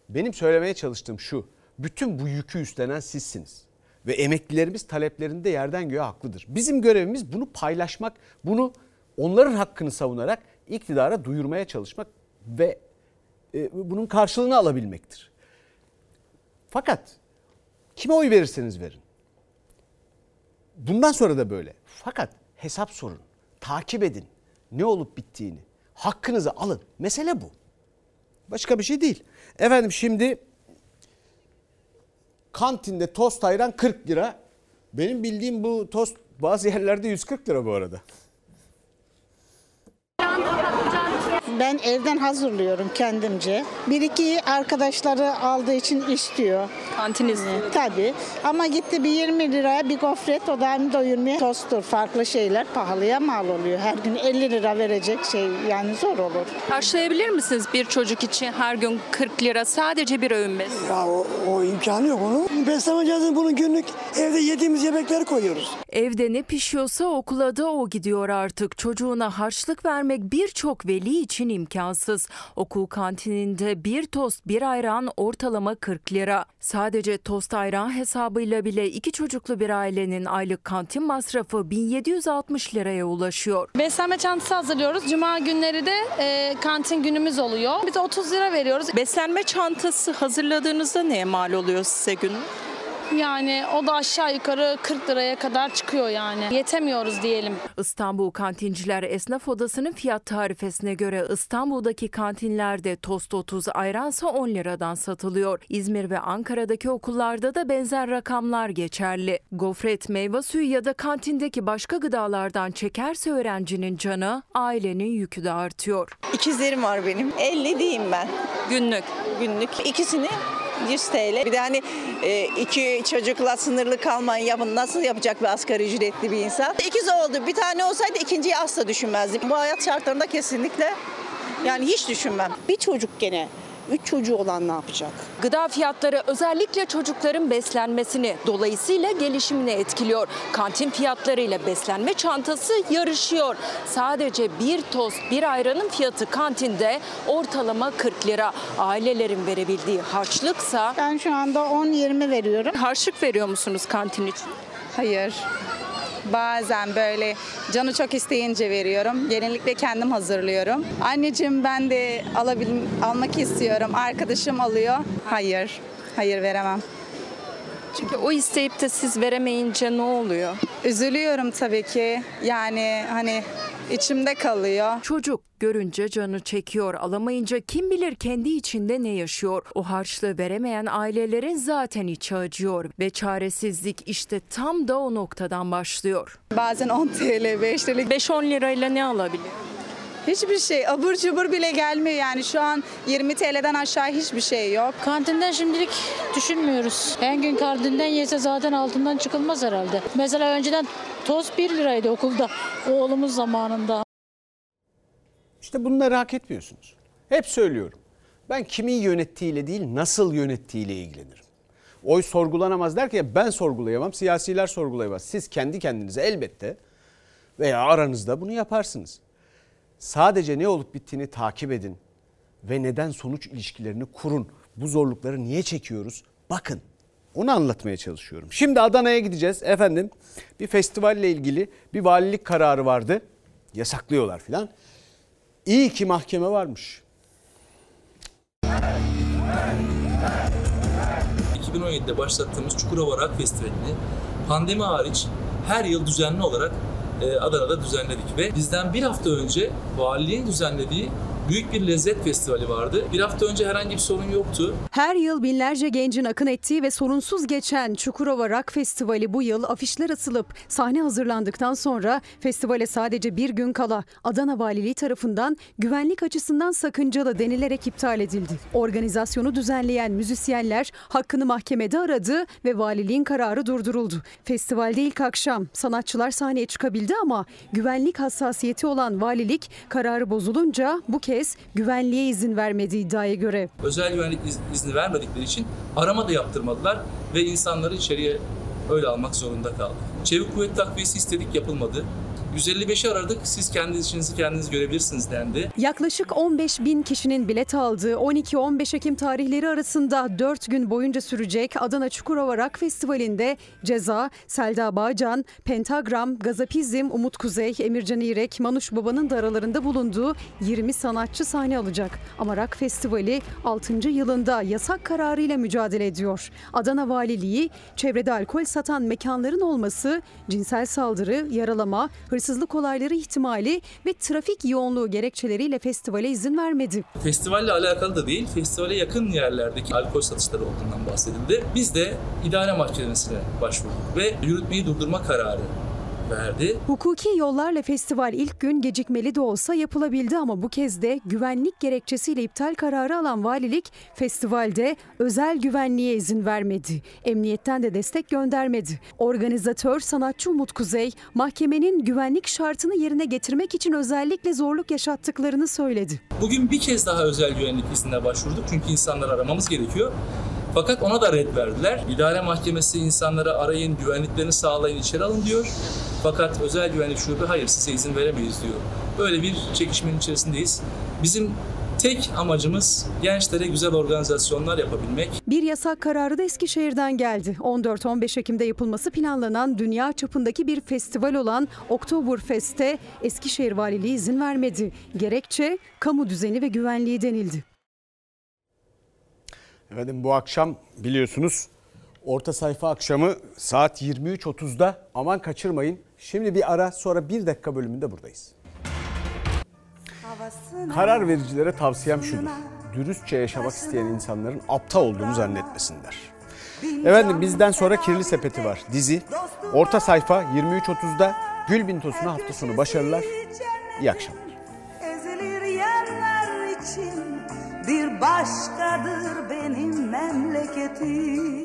Benim söylemeye çalıştığım şu bütün bu yükü üstlenen sizsiniz ve emeklilerimiz taleplerinde yerden göğe haklıdır. Bizim görevimiz bunu paylaşmak, bunu onların hakkını savunarak iktidara duyurmaya çalışmak ve e, bunun karşılığını alabilmektir. Fakat kime oy verirseniz verin. Bundan sonra da böyle. Fakat hesap sorun, takip edin ne olup bittiğini, hakkınızı alın. Mesele bu. Başka bir şey değil. Efendim şimdi kantinde tost ayran 40 lira. Benim bildiğim bu tost bazı yerlerde 140 lira bu arada. Ben evden hazırlıyorum kendimce. Bir iki arkadaşları aldığı için istiyor. Kantin istiyor. Tabii. Ama gitti bir 20 liraya bir gofret o da hem doyurmuyor. Tosttur farklı şeyler pahalıya mal oluyor. Her gün 50 lira verecek şey yani zor olur. Karşılayabilir misiniz bir çocuk için her gün 40 lira sadece bir öğün besin? Ya o, o imkanı yok onun. Beslenme cihazını bunun günlük evde yediğimiz yemekleri koyuyoruz. Evde ne pişiyorsa okula da o gidiyor artık. Çocuğuna harçlık vermek birçok veli için imkansız. Okul kantininde bir tost bir ayran ortalama 40 lira. Sadece tost ayran hesabıyla bile iki çocuklu bir ailenin aylık kantin masrafı 1760 liraya ulaşıyor. Beslenme çantası hazırlıyoruz. Cuma günleri de e, kantin günümüz oluyor. Biz 30 lira veriyoruz. Beslenme çantası hazırladığınızda neye mal oluyor size günlük? Yani o da aşağı yukarı 40 liraya kadar çıkıyor yani. Yetemiyoruz diyelim. İstanbul Kantinciler Esnaf Odası'nın fiyat tarifesine göre İstanbul'daki kantinlerde tost 30, ayransa 10 liradan satılıyor. İzmir ve Ankara'daki okullarda da benzer rakamlar geçerli. Gofret, meyve suyu ya da kantindeki başka gıdalardan çekerse öğrencinin canı, ailenin yükü de artıyor. İkizlerim var benim. 50 diyeyim ben. Günlük. Günlük. İkisini 100 TL. Bir de hani e, iki çocukla sınırlı kalmayın yapın. Nasıl yapacak bir asgari ücretli bir insan? İkiz oldu. Bir tane olsaydı ikinciyi asla düşünmezdim. Bu hayat şartlarında kesinlikle yani hiç düşünmem. Bir çocuk gene Üç çocuğu olan ne yapacak? Gıda fiyatları özellikle çocukların beslenmesini dolayısıyla gelişimini etkiliyor. Kantin fiyatlarıyla beslenme çantası yarışıyor. Sadece bir tost bir ayranın fiyatı kantinde ortalama 40 lira. Ailelerin verebildiği harçlıksa... Ben şu anda 10-20 veriyorum. Harçlık veriyor musunuz kantin için? Hayır. Bazen böyle canı çok isteyince veriyorum. Genellikle kendim hazırlıyorum. Anneciğim ben de alabil almak istiyorum. Arkadaşım alıyor. Hayır. Hayır veremem. Çünkü o isteyip de siz veremeyince ne oluyor? Üzülüyorum tabii ki. Yani hani içimde kalıyor. Çocuk görünce canı çekiyor. Alamayınca kim bilir kendi içinde ne yaşıyor. O harçlığı veremeyen ailelerin zaten içi acıyor ve çaresizlik işte tam da o noktadan başlıyor. Bazen 10 TL, 5 TL. 5-10 lirayla ne alabiliyor? Hiçbir şey abur cubur bile gelmiyor yani şu an 20 TL'den aşağı hiçbir şey yok. Kantinden şimdilik düşünmüyoruz. Her gün kantinden yese zaten altından çıkılmaz herhalde. Mesela önceden toz 1 liraydı okulda oğlumuz zamanında. İşte bunları hak etmiyorsunuz. Hep söylüyorum. Ben kimin yönettiğiyle değil nasıl yönettiğiyle ilgilenirim. Oy sorgulanamaz derken ben sorgulayamam, siyasiler sorgulayamaz. Siz kendi kendinize elbette veya aranızda bunu yaparsınız. Sadece ne olup bittiğini takip edin ve neden sonuç ilişkilerini kurun. Bu zorlukları niye çekiyoruz? Bakın. Onu anlatmaya çalışıyorum. Şimdi Adana'ya gideceğiz. Efendim bir festivalle ilgili bir valilik kararı vardı. Yasaklıyorlar filan. İyi ki mahkeme varmış. 2017'de başlattığımız Çukurova Rock Festivali'ni pandemi hariç her yıl düzenli olarak e, Adana'da düzenledik ve bizden bir hafta önce valiliğin düzenlediği büyük bir lezzet festivali vardı. Bir hafta önce herhangi bir sorun yoktu. Her yıl binlerce gencin akın ettiği ve sorunsuz geçen Çukurova Rock Festivali bu yıl afişler asılıp sahne hazırlandıktan sonra festivale sadece bir gün kala Adana Valiliği tarafından güvenlik açısından sakıncalı denilerek iptal edildi. Organizasyonu düzenleyen müzisyenler hakkını mahkemede aradı ve valiliğin kararı durduruldu. Festivalde ilk akşam sanatçılar sahneye çıkabildi ama güvenlik hassasiyeti olan valilik kararı bozulunca bu kez güvenliğe izin vermedi iddiaya göre. Özel güvenlik iz- izni vermedikleri için arama da yaptırmadılar ve insanları içeriye öyle almak zorunda kaldık. Çevik kuvvet takviyesi istedik yapılmadı. 155'i aradık siz kendi işinizi kendiniz görebilirsiniz dendi. Yaklaşık 15 bin kişinin bilet aldığı 12-15 Ekim tarihleri arasında 4 gün boyunca sürecek Adana Çukurova Rock Festivali'nde Ceza, Selda Bağcan, Pentagram, Gazapizm, Umut Kuzey, Emircan İrek, Manuş Baba'nın da aralarında bulunduğu 20 sanatçı sahne alacak. Ama Rock Festivali 6. yılında yasak kararıyla mücadele ediyor. Adana Valiliği çevrede alkol satan mekanların olması cinsel saldırı, yaralama, hırsızlık olayları ihtimali ve trafik yoğunluğu gerekçeleriyle festivale izin vermedi. Festivalle alakalı da değil, festivale yakın yerlerdeki alkol satışları olduğundan bahsedildi. Biz de idare mahkemesine başvurduk ve yürütmeyi durdurma kararı verdi. Hukuki yollarla festival ilk gün gecikmeli de olsa yapılabildi ama bu kez de güvenlik gerekçesiyle iptal kararı alan valilik festivalde özel güvenliğe izin vermedi. Emniyetten de destek göndermedi. Organizatör sanatçı Umut Kuzey mahkemenin güvenlik şartını yerine getirmek için özellikle zorluk yaşattıklarını söyledi. Bugün bir kez daha özel güvenlik iznine başvurduk çünkü insanları aramamız gerekiyor. Fakat ona da red verdiler. İdare mahkemesi insanlara arayın, güvenliklerini sağlayın, içeri alın diyor. Fakat özel güvenlik şube hayır size izin veremeyiz diyor. Böyle bir çekişmenin içerisindeyiz. Bizim tek amacımız gençlere güzel organizasyonlar yapabilmek. Bir yasak kararı da Eskişehir'den geldi. 14-15 Ekim'de yapılması planlanan dünya çapındaki bir festival olan Oktoberfest'e Eskişehir Valiliği izin vermedi. Gerekçe kamu düzeni ve güvenliği denildi. Efendim bu akşam biliyorsunuz orta sayfa akşamı saat 23.30'da aman kaçırmayın. Şimdi bir ara sonra bir dakika bölümünde buradayız. Karar vericilere tavsiyem şudur. Dürüstçe yaşamak isteyen insanların aptal olduğunu zannetmesinler. Efendim bizden sonra Kirli Sepeti var. Dizi. Orta sayfa 23.30'da Gülbin Tosun'a hafta sonu başarılar. İyi akşamlar. Ezilir yerler için bir başkadır benim memleketim.